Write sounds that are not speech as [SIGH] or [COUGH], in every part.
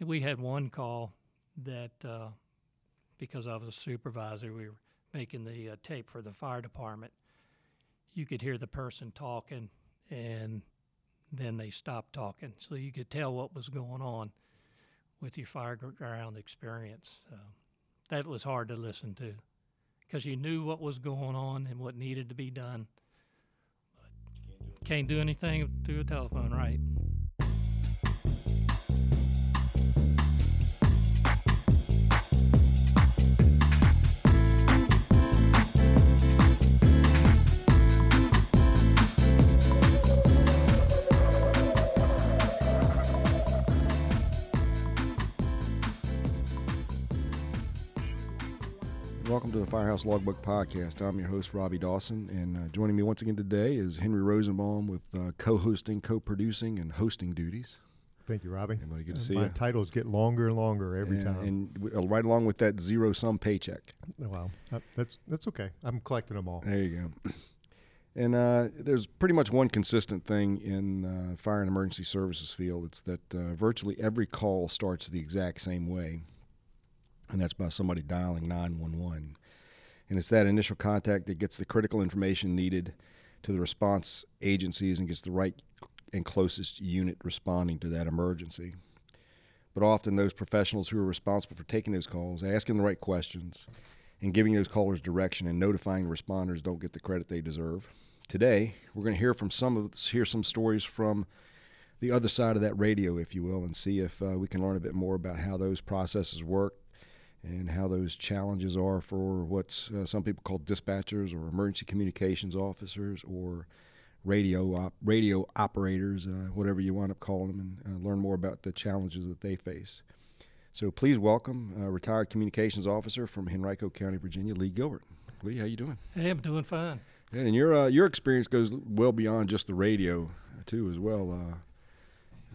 We had one call that uh, because I was a supervisor, we were making the uh, tape for the fire department. You could hear the person talking, and then they stopped talking, so you could tell what was going on with your fireground experience. So that was hard to listen to because you knew what was going on and what needed to be done. But can't do anything through a telephone, right? Firehouse Logbook Podcast. I'm your host, Robbie Dawson, and uh, joining me once again today is Henry Rosenbaum with uh, co hosting, co producing, and hosting duties. Thank you, Robbie. Buddy, good to Uh, see My you. titles get longer and longer every and, time. And uh, right along with that zero sum paycheck. well, that's that's okay. I'm collecting them all. There you go. [CLEARS THROAT] And uh, there's pretty much one consistent thing in uh, fire and emergency services field. It's that uh, virtually every call starts the exact same way, and that's by somebody dialing 911. And it's that initial contact that gets the critical information needed to the response agencies and gets the right and closest unit responding to that emergency. But often, those professionals who are responsible for taking those calls, asking the right questions, and giving those callers direction and notifying responders don't get the credit they deserve. Today, we're going to hear from some of hear some stories from the other side of that radio, if you will, and see if uh, we can learn a bit more about how those processes work and how those challenges are for what's uh, some people call dispatchers or emergency communications officers or radio op- radio operators, uh, whatever you wind up calling them, and uh, learn more about the challenges that they face. So please welcome uh, retired communications officer from Henrico County, Virginia, Lee Gilbert. Lee, how you doing? Hey, I'm doing fine. And your uh, your experience goes well beyond just the radio too, as well.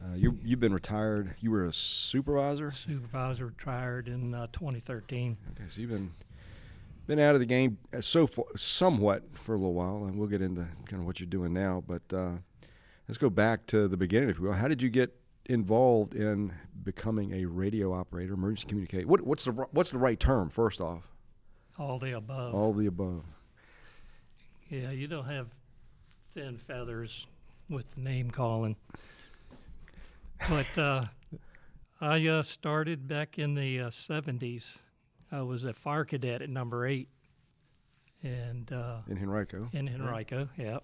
Uh, you you've been retired. You were a supervisor. Supervisor retired in uh, 2013. Okay, so you've been been out of the game uh, so far, somewhat for a little while, and we'll get into kind of what you're doing now. But uh, let's go back to the beginning, if you will. How did you get involved in becoming a radio operator, emergency communication? What, what's the what's the right term? First off, All the above. all the above. Yeah, you don't have thin feathers with the name calling. But uh, I uh, started back in the uh, 70s. I was a fire cadet at number eight and uh, In Henrico. in Henrico, yeah.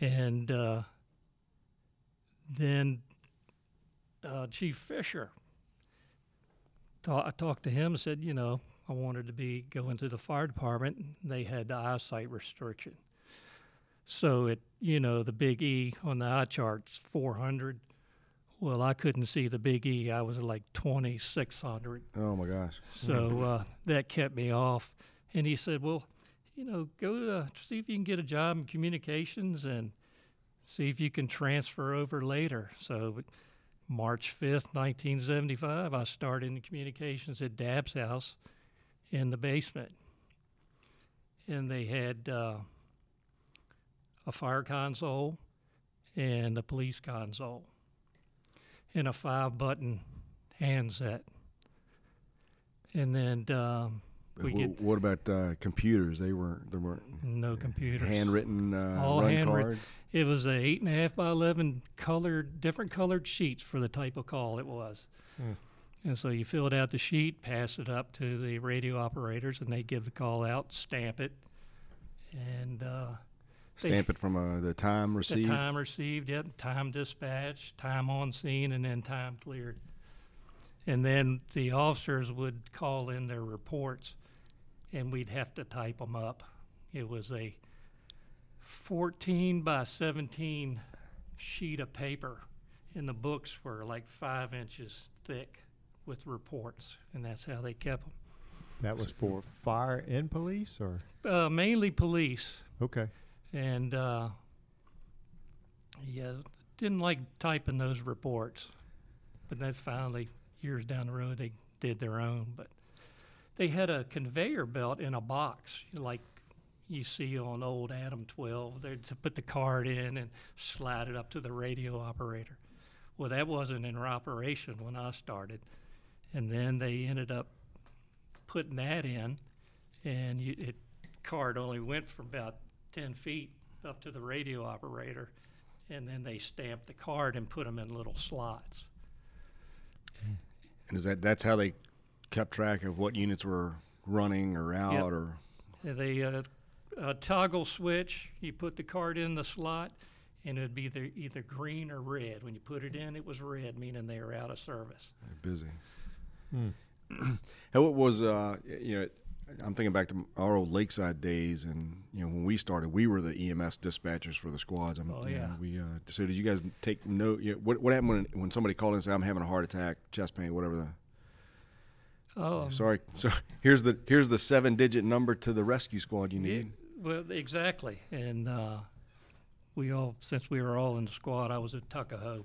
And uh, then uh, Chief Fisher, ta- I talked to him and said, you know, I wanted to be go into the fire department. They had the eyesight restriction. So it, you know, the big E on the eye chart's 400. Well, I couldn't see the big E. I was like 2600. Oh my gosh. So [LAUGHS] uh, that kept me off. And he said, "Well, you know, go to see if you can get a job in communications and see if you can transfer over later." So, March fifth, nineteen seventy-five, I started in communications at Dabbs house in the basement, and they had uh, a fire console and a police console and a five-button handset. And then um, we Wh- get what about uh, computers? They weren't. there weren't no computers. handwritten uh, All run handwritten. cards. It was a eight and a half by eleven colored, different colored sheets for the type of call it was. Hmm. And so you filled out the sheet, pass it up to the radio operators, and they give the call out, stamp it, and uh, They- Stamp it from uh, the time the received. time received, yep, time dispatched, time on scene, and then time cleared. And then the officers would call in their reports, and we'd have to type them up. It was a 14 by 17 sheet of paper, and the books were like five inches thick with reports, and that's how they kept them. That was for fire and police, or Uh, mainly police. okay. And uh, yeah, didn't like typing those reports. But then finally, years down the road, they did their own. But they had a conveyor belt in a box, like you see on old Adam 12. They to put the card in and slide it up to the radio operator. Well, that wasn't in operation when I started, and then they ended up putting that in, and you, it card only went for about ten feet up to the radio operator, and then they stamped the card and put them in little slots. And is that that's how they kept track of what units were running or out Yep. or And They uh, a toggle switch. You put the card in the slot, and it'd be either either green or red. When you put it in, it was red, meaning they were out of service. they're busy? Hmm. [CLEARS THROAT] How it was, uh, you know, I'm thinking back to our old Lakeside days, and you know when we started, we were the EMS dispatchers for the squads. I'm, Oh, you know, yeah. we uh, so did you guys take note? You know, what what happened when when somebody called and said I'm having a heart attack, chest pain, whatever the Oh, sorry, [LAUGHS] so here's the here's the seven digit number to the rescue squad you Yeah, need. well, exactly. And uh, we all, since we were all in the squad, I was at Tuckahoe,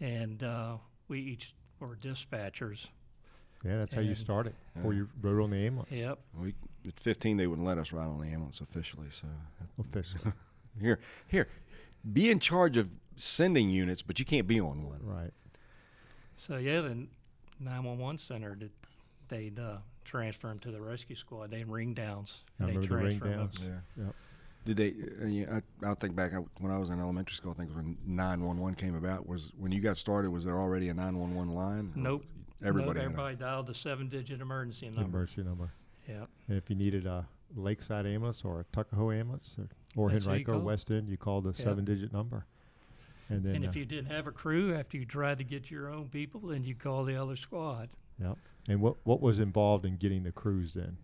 and uh, we each were dispatchers. Yeah, that's how you And- started. Before Yeah. you rode on the ambulance. Yep. We at 15 they wouldn't let us ride on the ambulance officially. So Officially. [LAUGHS] here here, be in charge of sending units, but you can't be on one. right. So yeah, the 911 center did they'd uh, transfer them to the rescue squad. They'd ring downs. I and they'd remember the ring transfer 'em up. downs. Yeah. Yep. Did they? Uh, yeah, I, I'll think back I, when I was in elementary school. I think when 911 came about. Was when you got started? Was there already a 911 line? Nope. Everybody. Nope, had a- everybody dialed the seven-digit emergency number. emergency number. Yep. And if you needed a Lakeside ambulance or a Tuckahoe ambulance or, or That's who you Henrico call. West End, you called the Yep. seven digit number. And then, and uh, if you didn't have a crew after you tried to get your own people, then you call the other squad. yep. And what, what was involved in getting the crews then?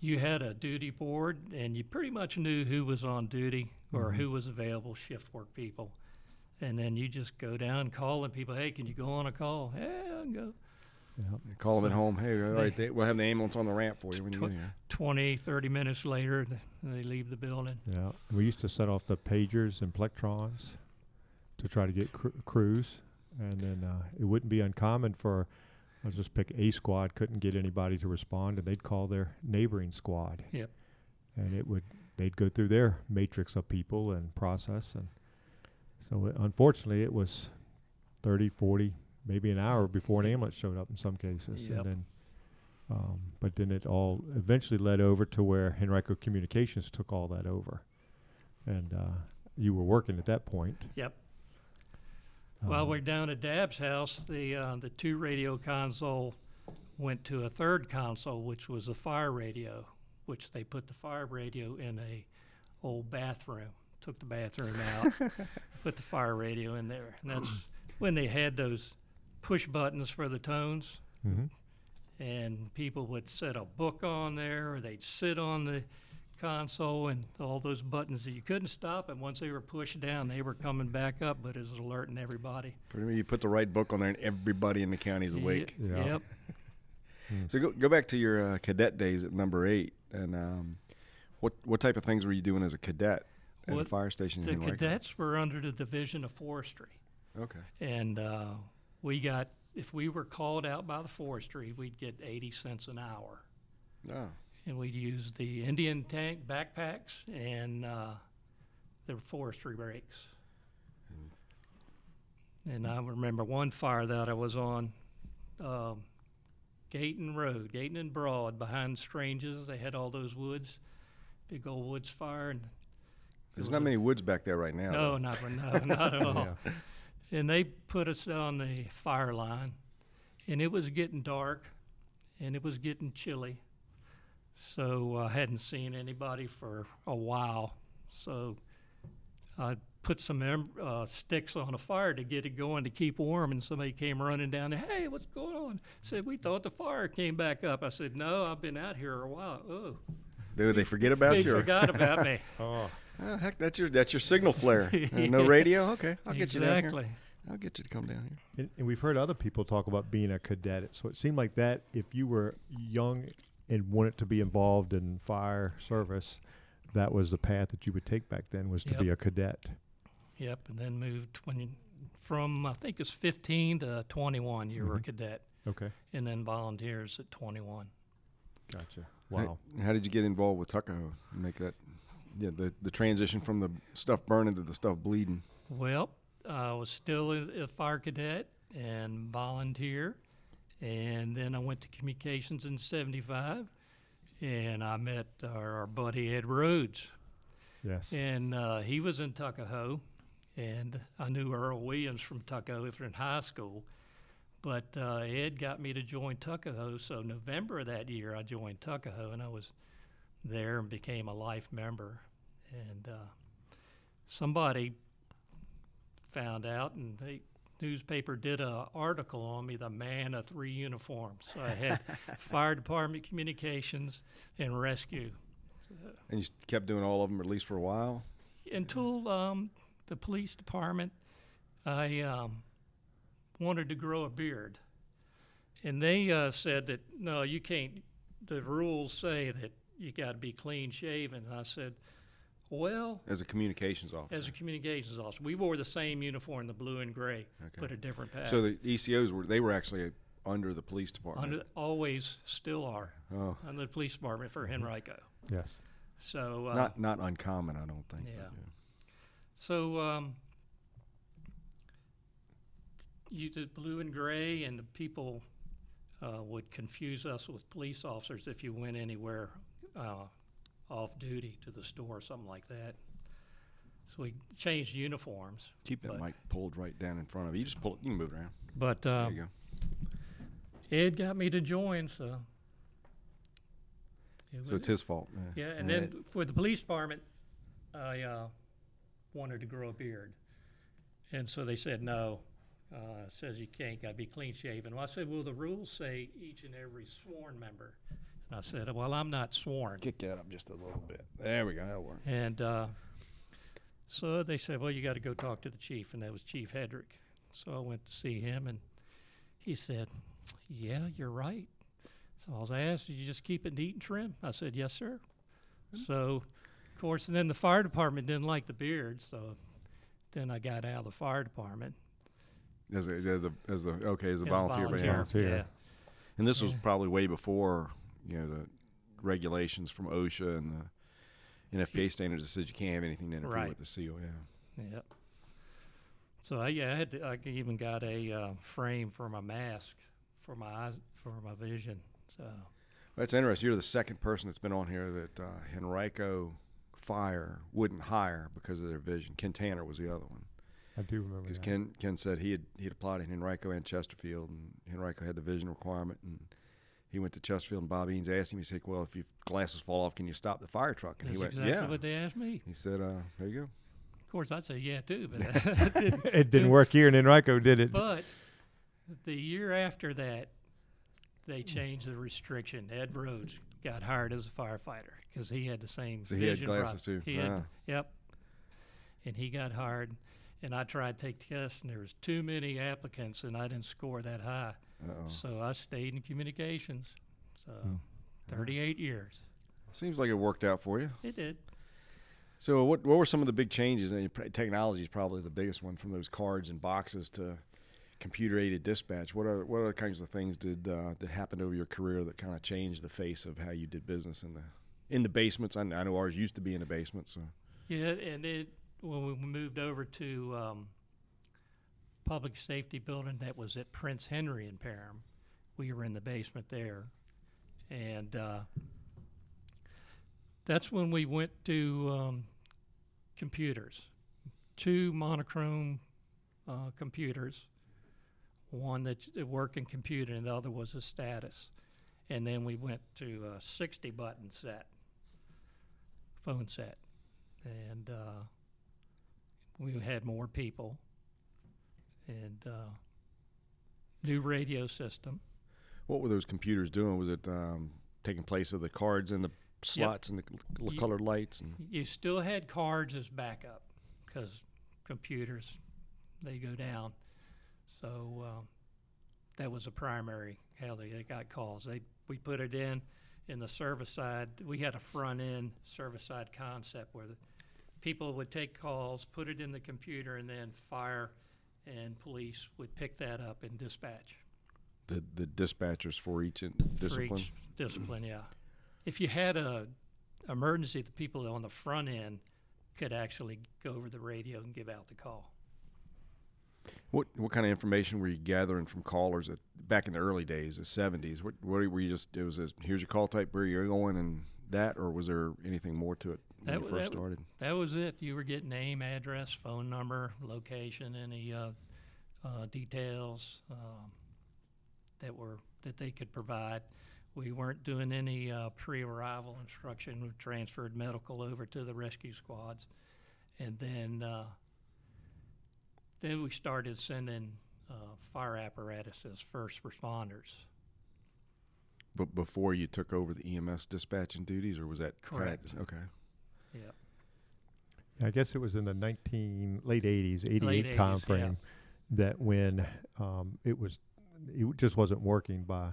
You had a duty board, and you pretty much knew who was on duty or Mhm. who was available shift work people. And then you just go down call calling people, hey, can you go on a call? Yeah, I can go. Yep. Call them at home. Hey, all right, they- they, we'll have the ambulance on the ramp for you when you get here. 20, 30 minutes later, they leave the building. Yeah. We used to set off the pagers and plectrons to try to get cr- crews. And then uh, it wouldn't be uncommon for, let's just pick a squad, couldn't get anybody to respond, and they'd call their neighboring squad. Yep. And it would, they'd go through their matrix of people and process. And so it, unfortunately, it was 30, 40, maybe an hour before an ambulance showed up in some cases. Yep. And then, um, but then it all eventually led over to where Henrico Communications took all that over. And uh, you were working at that point. Yep. While Um, we're down at Dabbs house, the uh, the two radio console went to a third console, which was a fire radio, which they put the fire radio in a old bathroom. Took the bathroom out, [LAUGHS] put the fire radio in there, and that's when they had those push buttons for the tones. mhm. And people would set a book on there, or they'd sit on the console, and all those buttons that you couldn't stop. And once they were pushed down, they were coming back up, but it was alerting everybody. Pretty much, you put the right book on there, and everybody in the county is Ye- awake. Yeah. Yep. So go go back to your uh, cadet days at number eight, and um, what what type of things were you doing as a cadet at the What- fire station? The Henrico? cadets were under the Division of Forestry, Okay. and uh, we got if we were called out by the forestry, we'd get eighty cents an hour, Oh. and we'd use the Indian tank backpacks and uh, the forestry brakes. And I remember one fire that I was on, um, Gayton Road, Gayton and Broad, behind Stranges. They had all those woods, big old woods fire, and There's not many woods back there right now. no, though. not no, not at [LAUGHS] all. Yeah. And they put us on the fire line, and it was getting dark, and it was getting chilly. So I hadn't seen anybody for a while. So I put some uh, sticks on a fire to get it going to keep warm, and somebody came running down there. Hey, what's going on? Said we thought the fire came back up. I said, No, I've been out here a while. Oh, Did they forget about they you? or- forgot about me. Oh, [LAUGHS] Oh, heck, that's your that's your signal flare. [LAUGHS] Uh, no radio. Okay, I'll get you down here. Exactly. I'll get you to come down here. and, and we've heard other people talk about being a cadet. So it seemed like that if you were young and wanted to be involved in fire service, that was the path that you would take back then was to Yep. be a cadet. Yep, and then moved when you, from I think it's 15 to 21. You were a Mhm. cadet, Okay. and then volunteers at 21. Gotcha. How- Wow. How, did you get involved with Tuckahoe? Make that, yeah, the the transition from the stuff burning to the stuff bleeding. Well, I was still a, a fire cadet and volunteer, and then I went to communications in '75, and I met our, our buddy Ed Rhodes, Yes. and uh, he was in Tuckahoe, and I knew Earl Williams from Tuckahoe in high school. But uh, Ed got me to join Tuckahoe, so November of that year I joined Tuckahoe, and I was there and became a life member. And uh, somebody found out, and the newspaper did a article on me, the man of three uniforms. So I had [LAUGHS] fire department, communications, and rescue. And you kept doing all of them at least for a while. until um, the police department, I um, wanted to grow a beard, and they uh, said that no, you can't. The rules say that you got to be clean shaven. I said, well, As a communications officer. as a communications officer, we wore the same uniform, the blue and gray, Okay. but a different patch. so the ECOs were they were actually under the police department. under, always still are oh, under the police department for Henrico. Yes. So uh, not not uncommon, I don't think. but, Yeah. So um, you did blue and gray, and the people uh, would confuse us with police officers if you went anywhere uh, off duty to the store or something like that. So we changed uniforms. Keep that But- mic pulled right down in front of you. You just pull it. You can move it around. But There um, you go. Ed got me to join, so. it So was- it's his fault. Yeah, and And then for the police department, I uh, wanted to grow a beard, and so they said no. Uh, says you can't. Got to be clean shaven. Well, I said, well, the rules say each and every sworn member. And I said, well, I'm not sworn. Kick that up just a little bit. There we go. That'll work. And uh, so they said, well, you got to go talk to the chief, and that was Chief Hedrick. So I went to see him, and he said, yeah, you're right. So I was asked, did you just keep it neat and trim? I said, yes, sir. So, of course, and then the fire department didn't like the beard, so then I got out of the fire department. As a, as a, as the okay as a as volunteer. but. Volunteer. Yeah. And this was probably way before you know the regulations from OSHA and the NFPA standards that says you can't have anything to interfere Right. with the CO. Yeah. Yep. So I, yeah, I had to, I even got a uh, frame for my mask for my eyes for my vision. So That's interesting. You're the second person that's been on here that uh, Henrico Fire wouldn't hire because of their vision. Ken Tanner was the other one I do remember because. Ken Ken said he had he'd applied to Henrico and Chesterfield, and Henrico had the vision requirement, and he went to Chesterfield, and Bob Eanes asked him. He said, "Well, if your glasses fall off, can you stop the fire truck?" And that's he went, exactly "Yeah." what they asked me. He said, uh, "There you go." Of course, I'd say yeah too, but [LAUGHS] [LAUGHS] it didn't. it didn't work here and in Henrico, did it? But the year after that, they changed the restriction. Ed Rhodes got hired as a firefighter because he had the same. So he had vision problem. glasses too. He had, Wow. yep. And he got hired, and I tried to take tests, and there was too many applicants, and I didn't score that high. Uh-oh. So I stayed in communications. So Hmm. 38 years. Seems like it worked out for you. It did. So, what what were some of the big changes? And technology is probably the biggest one, from those cards and boxes to computer aided dispatch. What are what other kinds of things did uh, that happened over your career that kind of changed the face of how you did business in the in the basements? I, I know ours used to be in the basement. So, Yeah, and it when we moved over to um, public safety building that was at Prince Henry in Parham, we were in the basement there, and uh, that's when we went to um, computers, two monochrome uh, computers, one that a working computer and the other was a status, and then we went to a 60 button set, phone set. And uh, we had more people and uh, new radio system. what were those computers doing? Was it um, taking place of the cards and the slots and the l- Ye- colored lights? And You still had cards as backup because computers they go down. So um, that was a primary how they, they got calls. They we put it in in the service side. We had a front end service side concept where the people would take calls, put it in the computer, and then fire and police would pick that up and dispatch. the the dispatchers for each in- for discipline. each discipline, yeah. If you had a emergency, the people on the front end could actually go over the radio and give out the call. What what kind of information were you gathering from callers at, back in the early days, the seventies? What, what were you just? It was a, here's your call type, where you're going, and that, or was there anything more to it when That you first that started? That was it. You were getting name, address, phone number, location, any uh, uh, details um, that were that they could provide. We weren't doing any uh, pre-arrival instruction. We transferred medical over to the rescue squads, and then uh, then we started sending uh, fire apparatus as first responders. But before you took over the EMS dispatching duties, or was that Correct. okay. Yep. I guess it was in the 19 late 80s, 88 Late 80s, time yeah. that when um, it was it just wasn't working by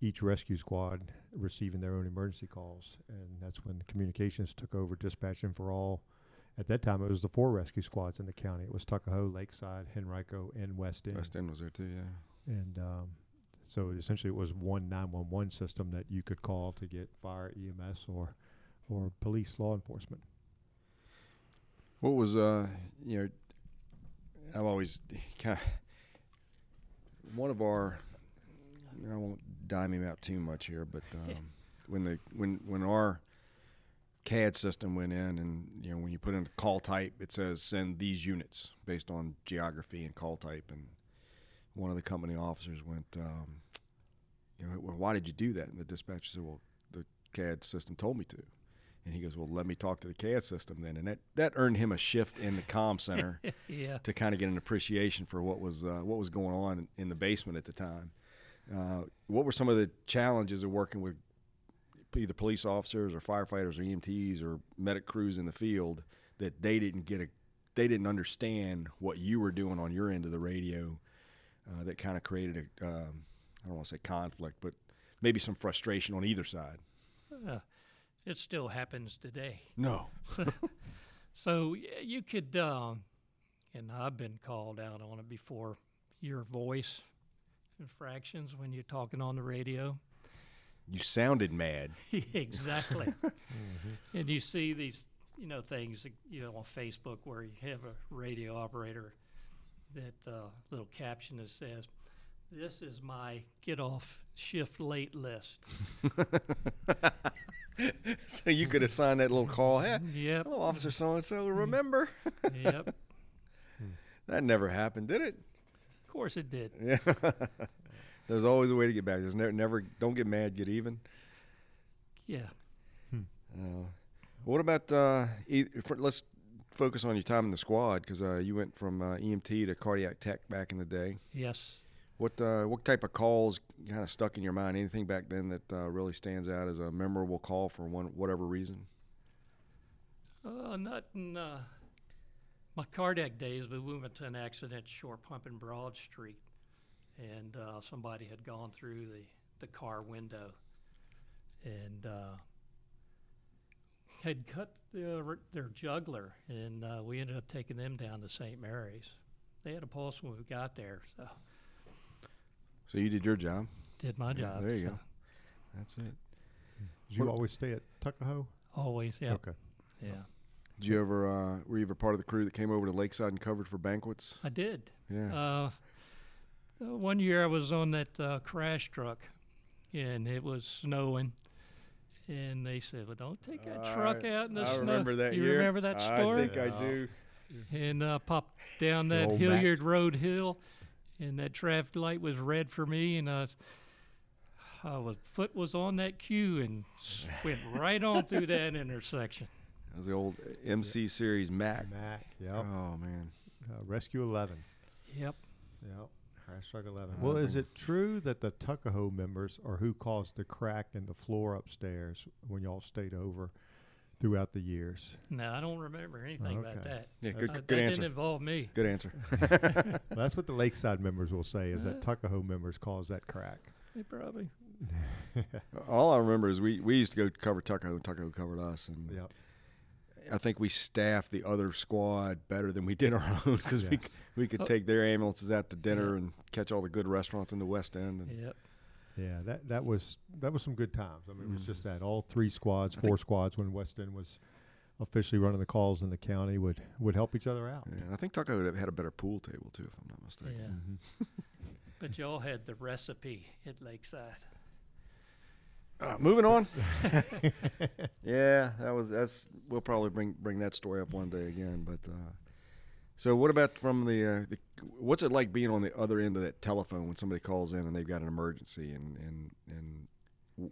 each rescue squad receiving their own emergency calls and that's when communications took over dispatching for all at that time it was the four rescue squads in the county it was Tuckahoe, Lakeside, Henrico and West End West End was there too, yeah. and um, so essentially it was one 911 system that you could call to get fire EMS or or police law enforcement. What was uh you know I've always kind of one of our I won't dime him out too much here, but [LAUGHS] um, when the when when our CAD system went in and you know when you put in a call type it says send these units based on geography and call type. And one of the company officers went um, you know well, why did you do that? And the dispatcher said well the CAD system told me to and he goes well let me talk to the CAD system then and that that earned him a shift in the comm [LAUGHS] center yeah. to kind of get an appreciation for what was uh, what was going on in, in the basement at the time. Uh, what were some of the challenges of working with either police officers or firefighters or EMTs or medic crews in the field that they didn't get a they didn't understand what you were doing on your end of the radio uh, that kind of created a um, I don't want to say conflict but maybe some frustration on either side. Uh, it still happens today. No. [LAUGHS] So you could, um, and I've been called out on it before. Your voice infractions when you're talking on the radio. You sounded mad. [LAUGHS] exactly. [LAUGHS] And you see these, you know, things, you know, on Facebook where you have a radio operator that uh, little caption that says, "This is my get off shift late list." [LAUGHS] so you could assign that little call. Hey, Yep. hello, Officer So and So. Remember? [LAUGHS] yep. That never happened, did it? Of course it did. Yeah. [LAUGHS] There's always a way to get back. There's never, never. Don't get mad. Get even. Yeah. Uh, what about? Uh, e- for, let's focus on your time in the squad because uh, you went from uh, EMT to cardiac tech back in the day. Yes. What uh, what type of calls kind of stuck in your mind? Anything back then that uh, really stands out as a memorable call for one whatever reason? Uh, not in uh, my cardiac days, but we went to an accident Short Pump in Broad Street, and uh, somebody had gone through the, the car window and uh, had cut their, their jugular, and uh, we ended up taking them down to St. Mary's. They had a pulse when we got there, so So you did your job. did my Yeah, job. there you so go. That's it. Did you What- always stay at Tuckahoe? Always, yeah, Okay. yeah. Did you ever uh, were you ever part of the crew that came over to Lakeside and covered for banquets? I did. Yeah. Uh, uh, one year I was on that uh, crash truck, and it was snowing, and they said, "Well, don't take that truck I- out in the I snow." remember that you year. remember that story? I think I do. and uh, popped down that old Mack. Hilliard Road hill, and that traffic light was red for me, and I was, I was foot was on that cue and [LAUGHS] went right on through that intersection. That was the old MC series Mack. Mack. Yep. Oh man. Uh, Rescue 11. Yep. Yep. Crash Truck 11. Uh, well, is it true that the Tuckahoe members are who caused the crack in the floor upstairs when y'all stayed over throughout the years? No, I don't remember anything about that. Yeah, good, Uh, good that answer. didn't involve me. Good answer. [LAUGHS] well, that's what the Lakeside members will say is that Uh. Tuckahoe members caused that crack. They probably. [LAUGHS] All I remember is we, we used to go cover Tuckahoe and Tuckahoe covered us, and Yep. I think we staffed the other squad better than we did our own because we Yes. c- we could Oh. take their ambulances out to dinner Yeah. and catch all the good restaurants in the West End. And Yep. Yeah, that that was that was some good times. I mean, it was just that all three squads, I four squads when West End was officially running the calls in the county would would help each other out. Yeah, and I think Tucker would have had a better pool table too, if I'm not mistaken. Yeah. Mhm. [LAUGHS] But y'all had the recipe at Lakeside. Uh, moving on. [LAUGHS] [LAUGHS] yeah, that was that's. We'll probably bring bring that story up one day again. But uh, so, what about from the, uh, the? What's it like being on the other end of that telephone when somebody calls in and they've got an emergency and and and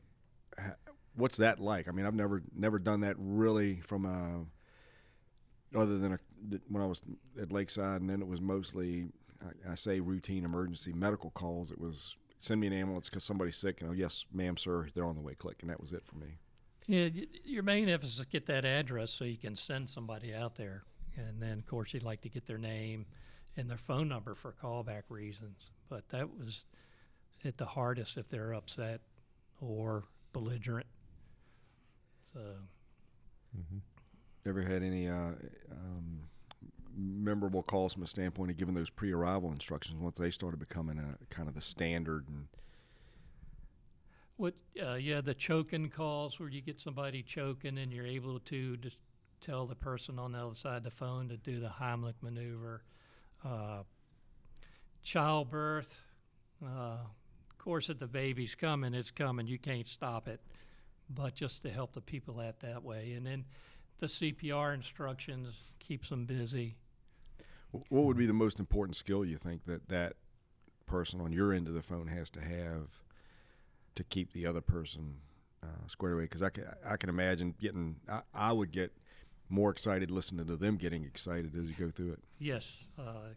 what's that like? I mean, I've never never done that really from a other than a, when I was at Lakeside, and then it was mostly I, I say routine emergency medical calls. It was send me an ambulance because somebody's sick, and oh yes, ma'am, sir, they're on the way. Click, and that was it for me. Yeah, your main emphasis is to get that address so you can send somebody out there, and then of course you'd like to get their name and their phone number for callback reasons. But that was at the hardest if they're upset or belligerent. So Mhm. Ever had any uh, um, memorable calls from a standpoint of giving those pre-arrival instructions once they started becoming a kind of the standard? And what? Uh, yeah, the choking calls where you get somebody choking and you're able to just tell the person on the other side of the phone to do the Heimlich maneuver. Uh, childbirth. Uh, of course, if the baby's coming, it's coming. You can't stop it. But just to help the people out that way, and then the CPR instructions keeps them busy. what would be the most important skill you think that that person on your end of the phone has to have to keep the other person uh, squared away? Because I can I can imagine getting I, I would get more excited listening to them getting excited as you go through it. Yes. Uh,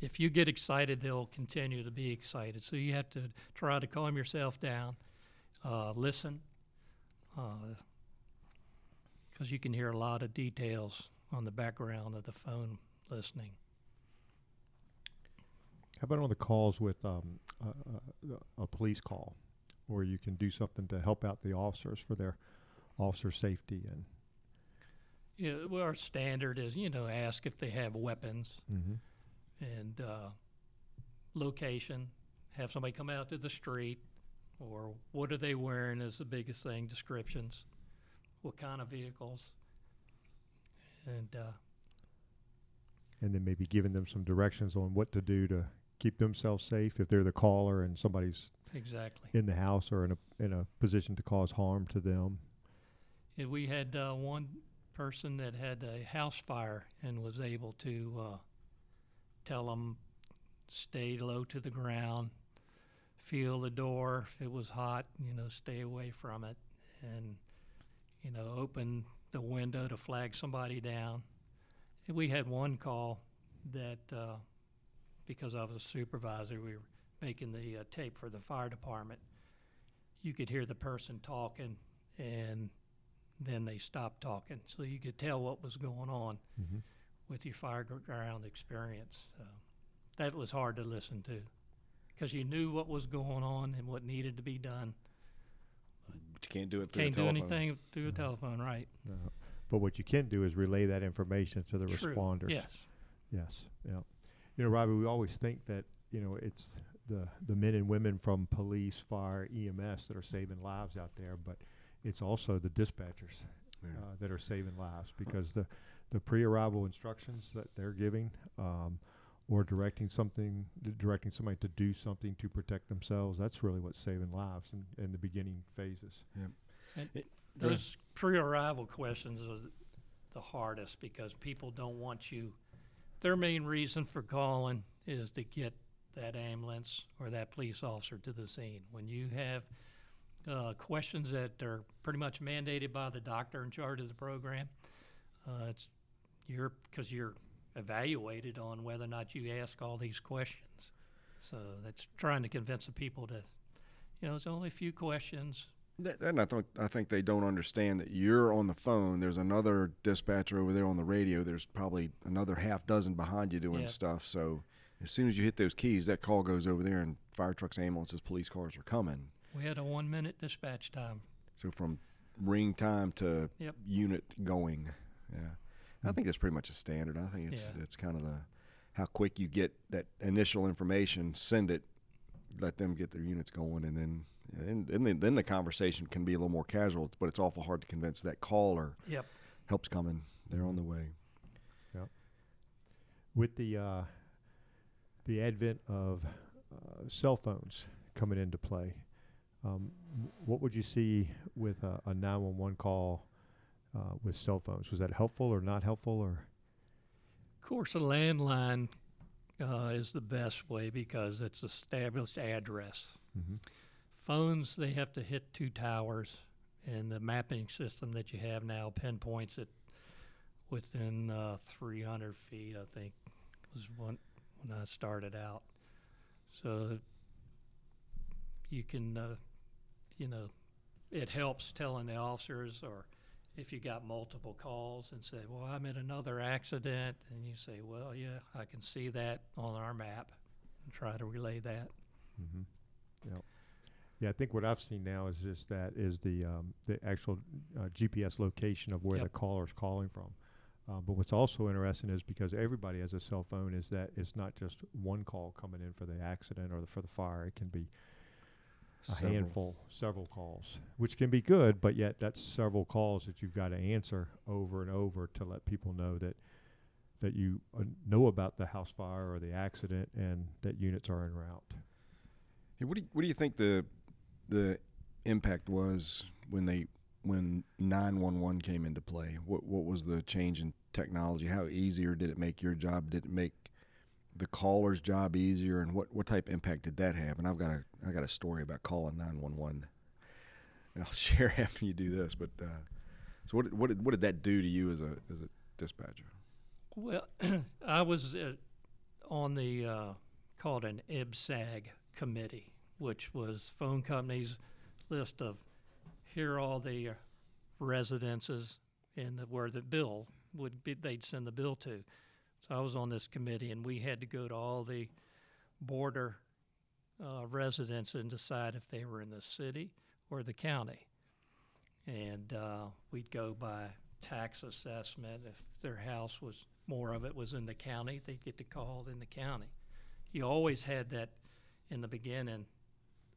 if you get excited, they'll continue to be excited. So you have to try to calm yourself down, uh, listen, because you can hear a lot of details on the background of the phone listening. How about on the calls with um, a, a, a police call, where you can do something to help out the officers for their officer safety and Yeah, well, our standard is, you know, ask if they have weapons mm-hmm. and uh, location. Have somebody come out to the street, or what are they wearing is the biggest thing. Descriptions, what kind of vehicles, and uh, and then maybe giving them some directions on what to do to keep themselves safe if they're the caller and somebody's exactly. in the house or in a in a position to cause harm to them. Yeah, we had uh, one person that had a house fire and was able to uh, tell them stay low to the ground, feel the door if it was hot, you know, stay away from it, and you know, open the window to flag somebody down. And we had one call that uh, because I was a supervisor, we were making the uh, tape for the fire department. You could hear the person talking and then they stopped talking. So you could tell what was going on Mm-hmm. with your fireground experience. So that was hard to listen to because you knew what was going on and what needed to be done. But you can't do it through Can't the do anything through a telephone, right? Uh, but what you can do is relay that information to the True. responders. Yes. Yes. Yeah. You know, Robbie, we always think that you know it's the the men and women from police, fire, EMS that are saving lives out there, but it's also the dispatchers Yeah. uh, that are saving lives because the the pre-arrival instructions that they're giving. Um, or directing something, directing somebody to do something to protect themselves. That's really what's saving lives in, in the beginning phases. Go ahead. Those pre-arrival questions are the hardest because people don't want you. Their main reason for calling is to get that ambulance or that police officer to the scene. When you have uh, questions that are pretty much mandated by the doctor in charge of the program, uh, it's you're because you're evaluated on whether or not you ask all these questions. So that's trying to convince the people to, you know, it's only a few questions. And I think I think they don't understand that you're on the phone. There's another dispatcher over there on the radio. There's probably another half dozen behind you doing Yeah. stuff. So as soon as you hit those keys, that call goes over there, and fire trucks, ambulances, police cars are coming. We had a one minute dispatch time. So from ring time to Yep. unit going, yeah, I think that's pretty much a standard. I think it's Yeah. it's kind of the how quick you get that initial information, send it, let them get their units going, and then and, and then, then the conversation can be a little more casual. But it's awful hard to convince that caller Yep. help's coming. They're on the way. Yep. With the uh, the advent of uh, cell phones coming into play, um, what would you see with a, a 911 call uh, with cell phones? Was that helpful or not helpful? Or Of course, a landline uh, is the best way because it's established address. mm-hmm. Phones, they have to hit two towers, and the mapping system that you have now pinpoints it within uh, 300 feet, I think, was one when I started out. So you can, uh, you know, it helps telling the officers or if you got multiple calls and say, well, I'm in another accident, and you say, well, yeah, I can see that on our map and try to relay that. Mm-hmm. Yeah. Yeah, I think what I've seen now is just that is the um, the actual uh, GPS location of where Yep. the is calling from. Uh, but what's also interesting is because everybody has a cell phone, is that it's not just one call coming in for the accident or the, for the fire. It can be a Several. handful, several calls, which can be good, but yet that's several calls that you've got to answer over and over to let people know that that you uh, know about the house fire or the accident and that units are en route. Hey, what do you, what do you think the the impact was when they when 911 came into play? What what was the change in technology? How easier did it make your job? Did it make the caller's job easier? And what, what type of impact did that have? And I've got a I got a story about calling 911. And I'll [LAUGHS] share after you do this. But uh, so what what did, what did that do to you as a as a dispatcher? Well, [CLEARS THROAT] I was uh, on the uh, called an MSAG committee, which was phone companies' list of here are all the residences and the, where the bill would be. They'd send the bill to. So I was on this committee, and we had to go to all the border uh, residents and decide if they were in the city or the county. And uh, we'd go by tax assessment. If their house was more of it was in the county, they'd get the call in the county. You always had that in the beginning.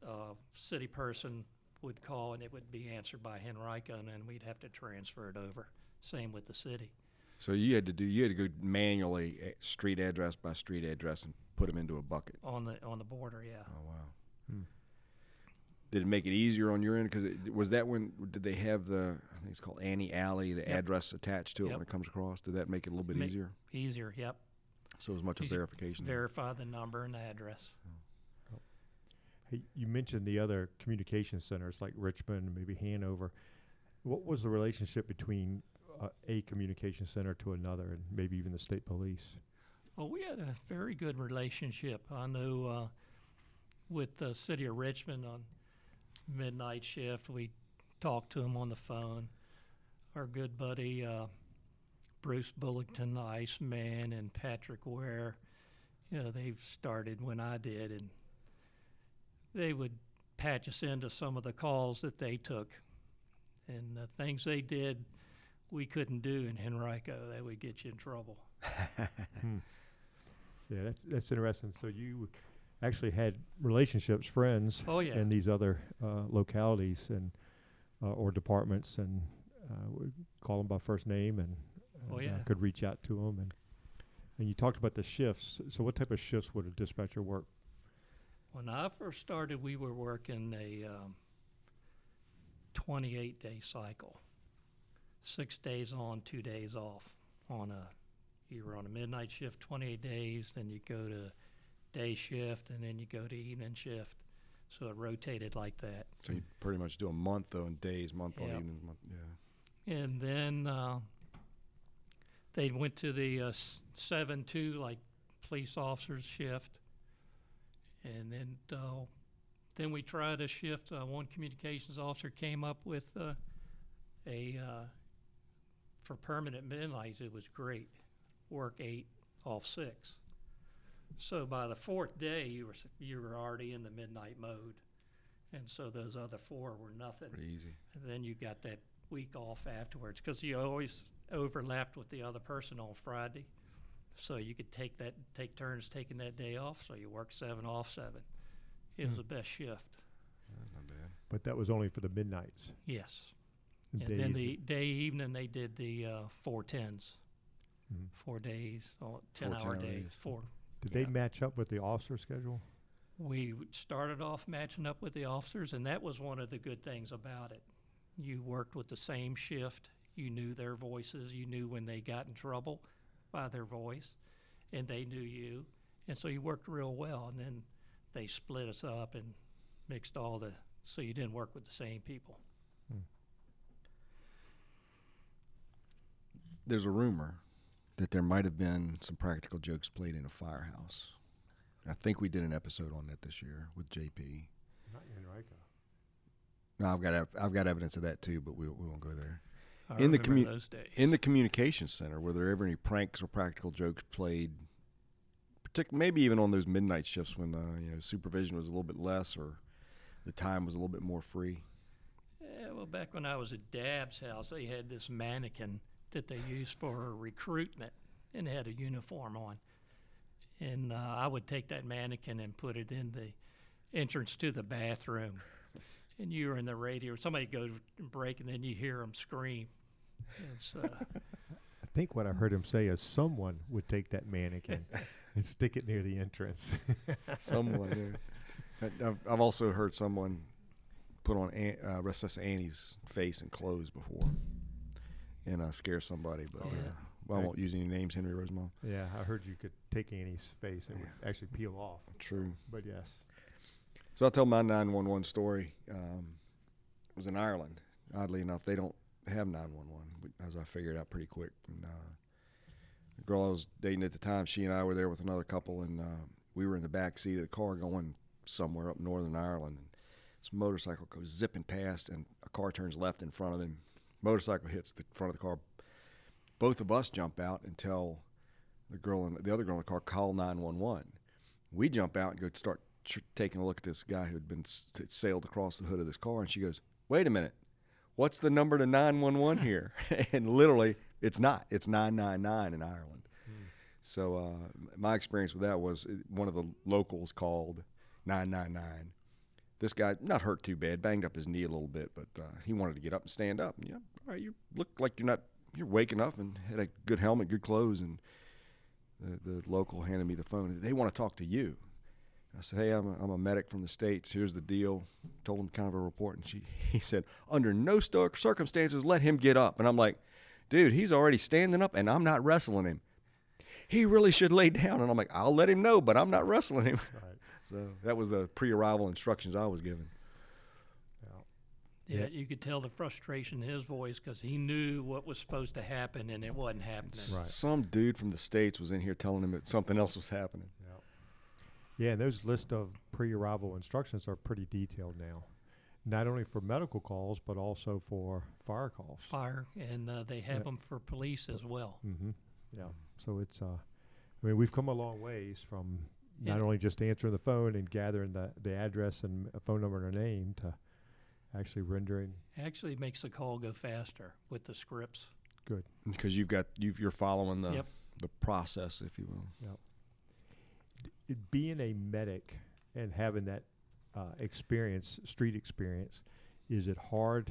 Uh, city person would call and it would be answered by Henrico, and then we'd have to transfer it over. Same with the city. So you had to do you had to go manually eh, street address by street address and put them into a bucket. on the on the border. Yeah. Oh wow. Hmm. Did it make it easier on your end? Because was that when did they have the I think it's called ANI ALI, the Yep. address attached to it Yep. when it comes across? Did that make it a little bit Ma- easier? Easier. Yep. So it was much of Easier. verification. Verify the number and the address. Hey, you mentioned the other communication centers like Richmond, maybe Hanover. What was the relationship between uh, a communication center to another, and maybe even the state police? Well, we had a very good relationship. I know uh, with the city of Richmond on midnight shift, we talked to them on the phone. Our good buddy uh, Bruce Bullington, the Iceman, and Patrick Ware, you know, they've started when I did, and they would patch us into some of the calls that they took. And the things they did, we couldn't do in Henrico. That would get you in trouble. [LAUGHS] Hmm. Yeah, that's that's interesting. So you actually had relationships, friends, Oh, yeah. in these other uh, localities and uh, or departments, and uh, would call them by first name, and, Oh, and, uh, yeah. could reach out to them. And and you talked about the shifts. So what type of shifts would a dispatcher work? When I first started, we were working a um, 28 day cycle. Six days on, two days off. On a, you were on a midnight shift 28 days, then you go to day shift, and then you go to evening shift. So it rotated like that. So you pretty much do a month on days, month on evenings, month. Yeah. And then uh, they went to the uh, 7 2, like police officers shift. And then uh, then we tried a shift. Uh, one communications officer came up with uh, a, uh, for permanent midnights, it was great. Work eight, off six. So by the fourth day, you were, you were already in the midnight mode. And so those other four were nothing. Pretty easy. And then you got that week off afterwards because you always overlapped with the other person on Friday. So you could take that, take turns taking that day off. So you work seven off seven. It was Hmm. the best shift. That's not bad. But that was only for the midnights. Yes. And And then the day evening they did the uh, four tens, Mhm. four days, oh, ten Four hour 10-hour days. days. Four. Did yeah. they match up with the officer schedule? We started off matching up with the officers, and that was one of the good things about it. You worked with the same shift. You knew their voices. You knew when they got in trouble by their voice, and they knew you. And so you worked real well. And then they split us up and mixed all the, so you didn't work with the same people. There's a rumor that there might have been some practical jokes played in a firehouse. I think we did an episode on that this year with JP. Not in Henrico. No, I've got I've got evidence of that too, but we, we won't go there. I In the commu- those days. In the communications center, were there ever any pranks or practical jokes played? Partic- maybe even on those midnight shifts when uh, you know supervision was a little bit less or the time was a little bit more free. Yeah, well, back when I was at Dabbs house, they had this mannequin that they used for recruitment and had a uniform on. And uh, I would take that mannequin and put it in the entrance to the bathroom. And you were in the radio, somebody goes to break, and then you hear them scream. It's, uh, I think what I heard him say is someone would take that mannequin [LAUGHS] and stick it near the entrance. [LAUGHS] Someone. yeah. I- I've, I've also heard someone put on An- uh, Resusci Annie's face and clothes before, and uh, scare somebody. But Oh, uh, well, I won't use any names. Henry Rosemont. yeah, I heard you could take Annie's face and it would actually peel off. True. But yes. So I'll tell my 911 story. Um, it was in Ireland. Oddly enough, they don't have 911, as I figured out pretty quick. And uh, the girl I was dating at the time, she and I were there with another couple, and uh, we were in the back seat of the car going somewhere up northern Ireland. And this motorcycle goes zipping past, and a car turns left in front of him. Motorcycle hits the front of the car. Both of us jump out and tell the girl and the other girl in the car call 911. We jump out and go start tr- taking a look at this guy who had been s- sailed across the hood of this car, and she goes, "Wait a minute, what's the number to 911 [LAUGHS] here?" [LAUGHS] and literally, it's not. It's 999 in Ireland. So uh, my experience with that was one of the locals called 999. This guy not hurt too bad, banged up his knee a little bit, but uh, he wanted to get up and stand up. And yeah, all right, you look like you're not you're waking up and had a good helmet, good clothes, and the, the local handed me the phone. They want to talk to you. I said, "Hey, I'm a, I'm a medic from the states. Here's the deal." Told him kind of a report, and she [LAUGHS] he said, "Under no circumstances let him get up." And I'm like, "Dude, he's already standing up, and I'm not wrestling him. He really should lay down." And I'm like, "I'll let him know, but I'm not wrestling him." Right. [LAUGHS] so that was the pre-arrival instructions I was given. Yeah, Yeah. you could tell the frustration in his voice because he knew what was supposed to happen and it wasn't happening. Right. Some dude from the states was in here telling him that something else was happening. Yeah, yeah and those list of pre-arrival instructions are pretty detailed now, not only for medical calls but also for fire calls. Fire, and uh, they have Yeah. them for police as well. Mm-hmm. Yeah. So it's uh, I mean, we've come a long ways from not Yeah. only just answering the phone and gathering the the address and a phone number and a name to actually rendering Actually makes the call go faster with the scripts. good. because you've got you've, you're following the Yep. the process, if you will. It, being a medic and having that uh, experience, street experience, is it hard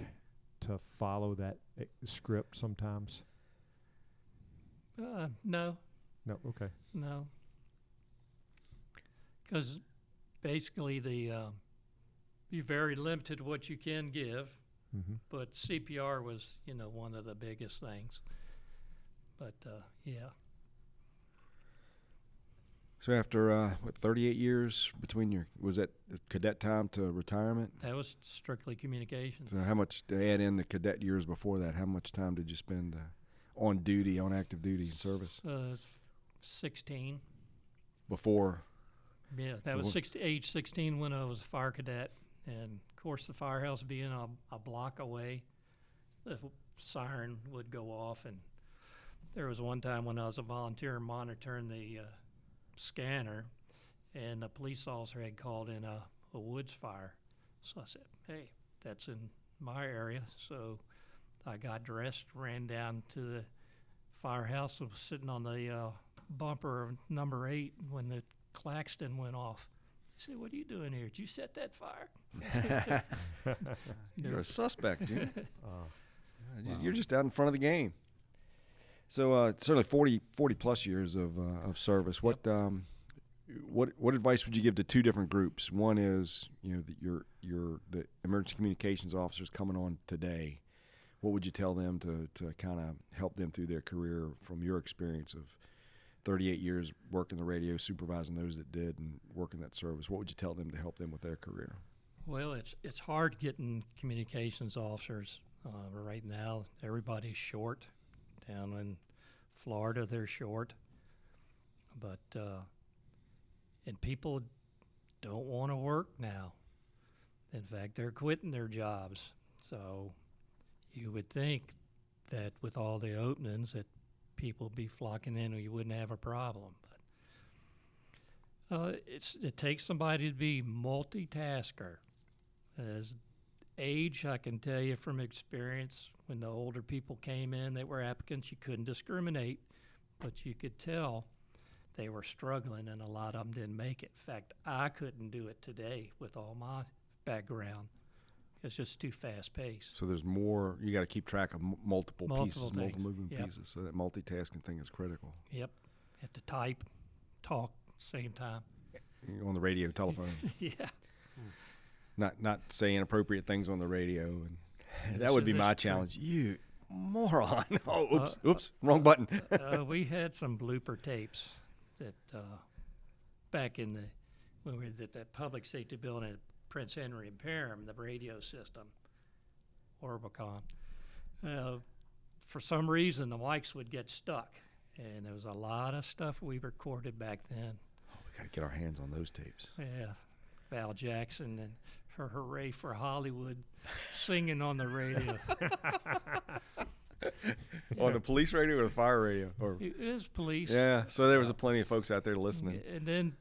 to follow that uh, script sometimes? Uh, no, No. Okay. no. Because basically, the uh, you're very limited what you can give, Mm-hmm. but CPR was, you know, one of the biggest things. But uh, yeah, So after uh, what 38 years between your was that cadet time to retirement? that was strictly communications. So how much to add in the cadet years before that? How much time did you spend uh, on duty, on active duty and service Uh, 16. before? Yeah, that was Wha- 60, age 16 when I was a fire cadet. And of course, the firehouse being a, a block away, the siren would go off. And there was one time when I was a volunteer monitoring the uh, scanner, and a police officer had called in a, a woods fire. So I said, hey, that's in my area. So I got dressed, ran down to the firehouse, and was sitting on the uh, bumper of number eight when the klaxon went off. He said, "What are you doing here? Did you set that fire?" [LAUGHS] You're a suspect, dude. [LAUGHS] Uh, Wow. You're just out in front of the game. So uh, certainly 40, 40 plus years of uh, of service. What yep. um, what what advice would you give to two different groups? One is you know the, your your the emergency communications officers coming on today. What would you tell them to to kind of help them through their career from your experience of 38 years working the radio, supervising those that did, and working that service? What would you tell them to help them with their career? Well, it's it's hard getting communications officers uh, right now. Everybody's short. Down in Florida, they're short, but uh, and people don't want to work now. In fact, they're quitting their jobs. So you would think that with all the openings that people would be flocking in, or you wouldn't have a problem. But uh, it's it takes somebody to be multitasker. As age, I can tell you from experience, when the older people came in that were applicants, you couldn't discriminate, but you could tell they were struggling, and a lot of them didn't make it. In fact, I couldn't do it today with all my background. It's just too fast paced. So there's more. You got to keep track of m- multiple, multiple, pieces, things. multiple moving yep. pieces. So that multitasking thing is critical. Yep. You have to type, talk, same time. on the radio, telephone. [LAUGHS] yeah. Not not say inappropriate things on the radio, and that would be my challenge. You moron! [LAUGHS] Oh, oops, uh, oops, wrong button. [LAUGHS] uh, we had some blooper tapes that uh, back in the when we were at that public safety building at Prince Henry and Parham, the radio system, Orbicon. Uh, for some reason, the mics would get stuck, and there was a lot of stuff we recorded back then. Oh, we got to get our hands on those tapes. Yeah, Val Jackson and her "Hooray for Hollywood" singing on the radio. [LAUGHS] on the police radio or the fire radio? Or it is police. Yeah, so there was a plenty of folks out there listening. And then,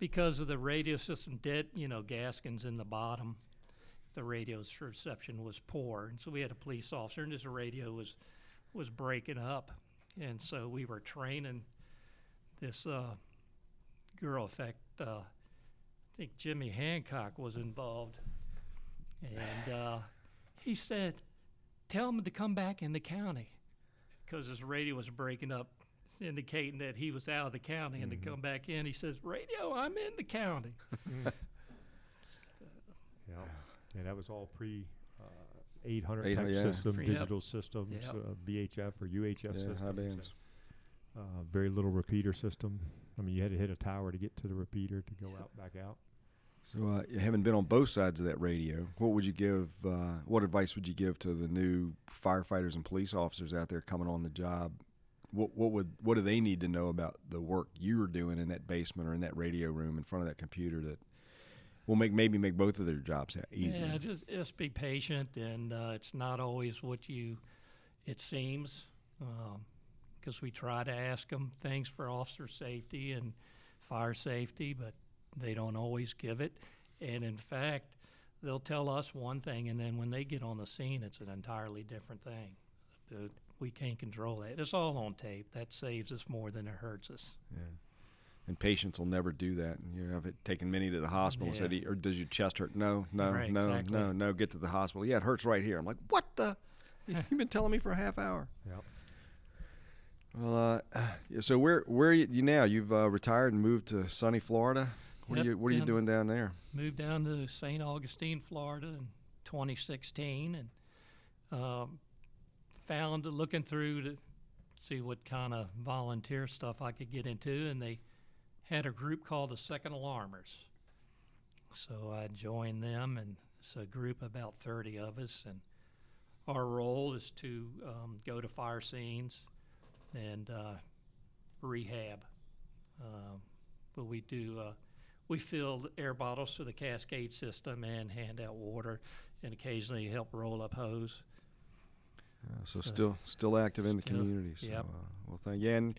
because of the radio system, dead, you know, Gaskins in the bottom, the radio's reception was poor, and so we had a police officer, and his radio was was breaking up, and so we were training this uh, girl. In fact, uh, I think Jimmy Hancock was involved, and uh, he said tell him to come back in the county because his radio was breaking up, indicating that he was out of the county mm-hmm. and to mm-hmm. come back in. He says, Radio, I'm in the county. [LAUGHS] yeah. Yeah, that was all pre uh, 800, 800 type yeah. system, pre- digital yep. systems, yep. uh, VHF or UHF yeah, systems. High bands. Uh, very little repeater system. I mean, you had to hit a tower to get to the repeater to go out back out. So, uh, having been on both sides of that radio, what would you give? Uh, what advice would you give to the new firefighters and police officers out there coming on the job? What what would what do they need to know about the work you were doing in that basement or in that radio room in front of that computer that will make maybe make both of their jobs easier? Yeah, just just be patient, and uh, it's not always what you it seems, because um, we try to ask them things for officer safety and fire safety, but they don't always give it. And in fact, they'll tell us one thing, and then when they get on the scene, it's an entirely different thing. We can't control that. It's all on tape. That saves us more than it hurts us. Yeah. And patients will never do that. And you have it taken many to the hospital yeah. and said, "Or does your chest hurt?" No, no, right, no, exactly. no, no. Get to the hospital. Yeah, it hurts right here. I'm like, "What the? [LAUGHS] You've been telling me for a half hour." Yep. Well, uh, so where where are you now? You've uh, retired and moved to sunny Florida. What yep, are you What are you doing down there? Moved down to St. Augustine, Florida, in 2016, and um, found looking through to see what kind of volunteer stuff I could get into, and they had a group called the Second Alarmers. So I joined them, and it's a group of about 30 of us, and our role is to um, go to fire scenes and uh, rehab. Uh, but we do uh, we fill air bottles to the cascade system and hand out water and occasionally help roll up hose. Uh, so, so, still still active in the community. So, yep. uh, well, thank you. And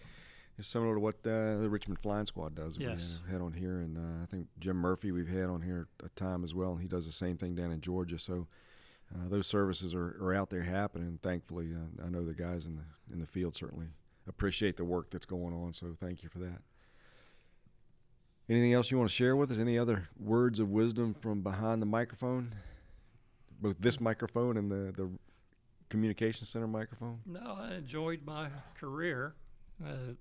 it's similar to what uh, the Richmond Flying Squad does. Yes. We had on here, and uh, I think Jim Murphy we've had on here a time as well, and he does the same thing down in Georgia. So uh, those services are, are out there happening. Thankfully, uh, I know the guys in the in the field certainly appreciate the work that's going on. So thank you for that. Anything else you want to share with us? Any other words of wisdom from behind the microphone? Both this microphone and the, the communication center microphone? No, I enjoyed my career. Uh,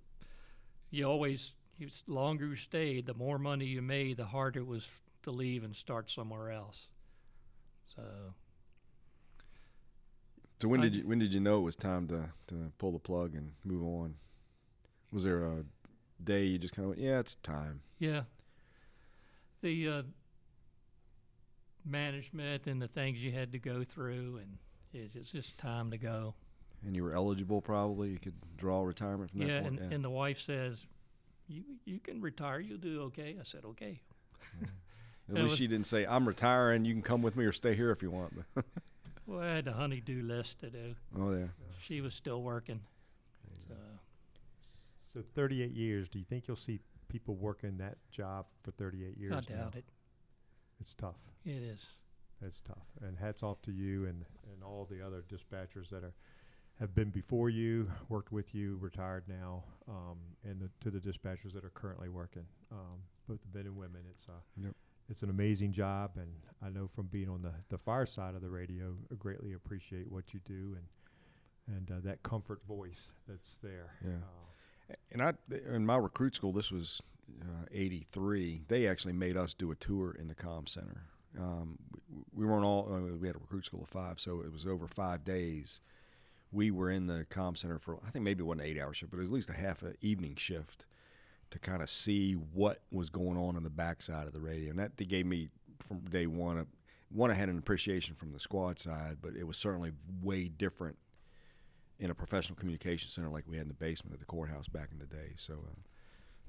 you always, you, s- longer you stayed, the more money you made, the harder it was to leave and start somewhere else. So So when I did you when did you know it was time to to pull the plug and move on? Was there a day you just kind of went, yeah, it's time? yeah, the uh, management and the things you had to go through, and it's, it's just time to go. And you were eligible, probably. You could draw retirement from that yeah, point. and, and the wife says, "You you can retire. You'll do okay." I said, "Okay." [LAUGHS] At least was- she didn't say, "I'm retiring. You can come with me or stay here if you want." But [LAUGHS] Well, I had a honeydew list to do. oh yeah, She was still working. So, So 38 years. Do you think you'll see people working that job for 38 years? I now? doubt it. It's tough. It is. It's tough. And hats off to you and, and all the other dispatchers that are have been before you, worked with you, retired now, um, and the, to the dispatchers that are currently working, um, both the men and women. It's uh, Yep. it's an amazing job, and I know from being on the, the fire side of the radio, I greatly appreciate what you do and and uh, that comfort voice that's there. Yeah. Uh, and I in my recruit school, this was uh, '83. They actually made us do a tour in the comm center. Um, we, we weren't all. We had a recruit school of five, so it was over five days. We were in the comm center for I think maybe it wasn't an eight hour shift, but it was at least a half an evening shift to kind of see what was going on in the backside of the radio, and that gave me from day one. A, one, I had an appreciation from the squad side, but it was certainly way different in a professional communication center like we had in the basement of the courthouse back in the day. So, uh,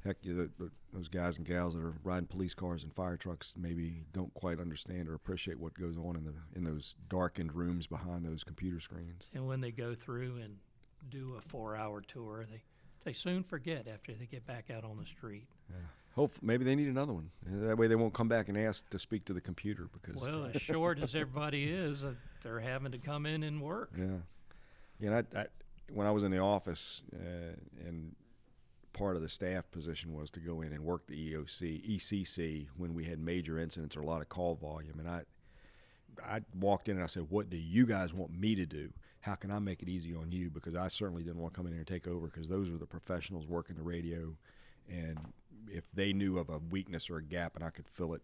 heck, you the, those guys and gals that are riding police cars and fire trucks maybe don't quite understand or appreciate what goes on in the in those darkened rooms behind those computer screens. And when they go through and do a four-hour tour, they they soon forget after they get back out on the street. Hope maybe they need another one. Uh, That way they won't come back and ask to speak to the computer because Well, as short as everybody is, uh, they're having to come in and work. Yeah, yeah. And I, I, when I was in the office, uh, and part of the staff position was to go in and work the EOC, ECC when we had major incidents or a lot of call volume. And I, I walked in and I said, "What do you guys want me to do? How can I make it easy on you? Because I certainly didn't want to come in here and take over because those were the professionals working the radio, and if they knew of a weakness or a gap and I could fill it."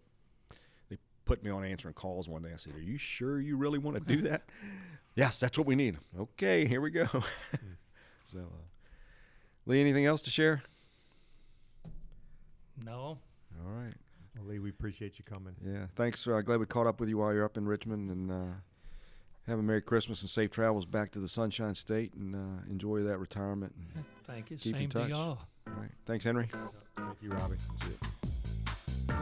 They put me on answering calls one day. I said, "Are you sure you really want to do that?" [LAUGHS] yes, that's what we need. Okay, here we go. [LAUGHS] so, uh, Lee, anything else to share? No, All right. well, Lee, we appreciate you coming. Yeah. Thanks. Uh, glad we caught up with you while you're up in Richmond, and uh, have a Merry Christmas and safe travels back to the Sunshine State, and uh, enjoy that retirement. [LAUGHS] thank you. Keep in Same to touch. y'all. All right. Thanks, Henry. Thank you, Robbie. See you.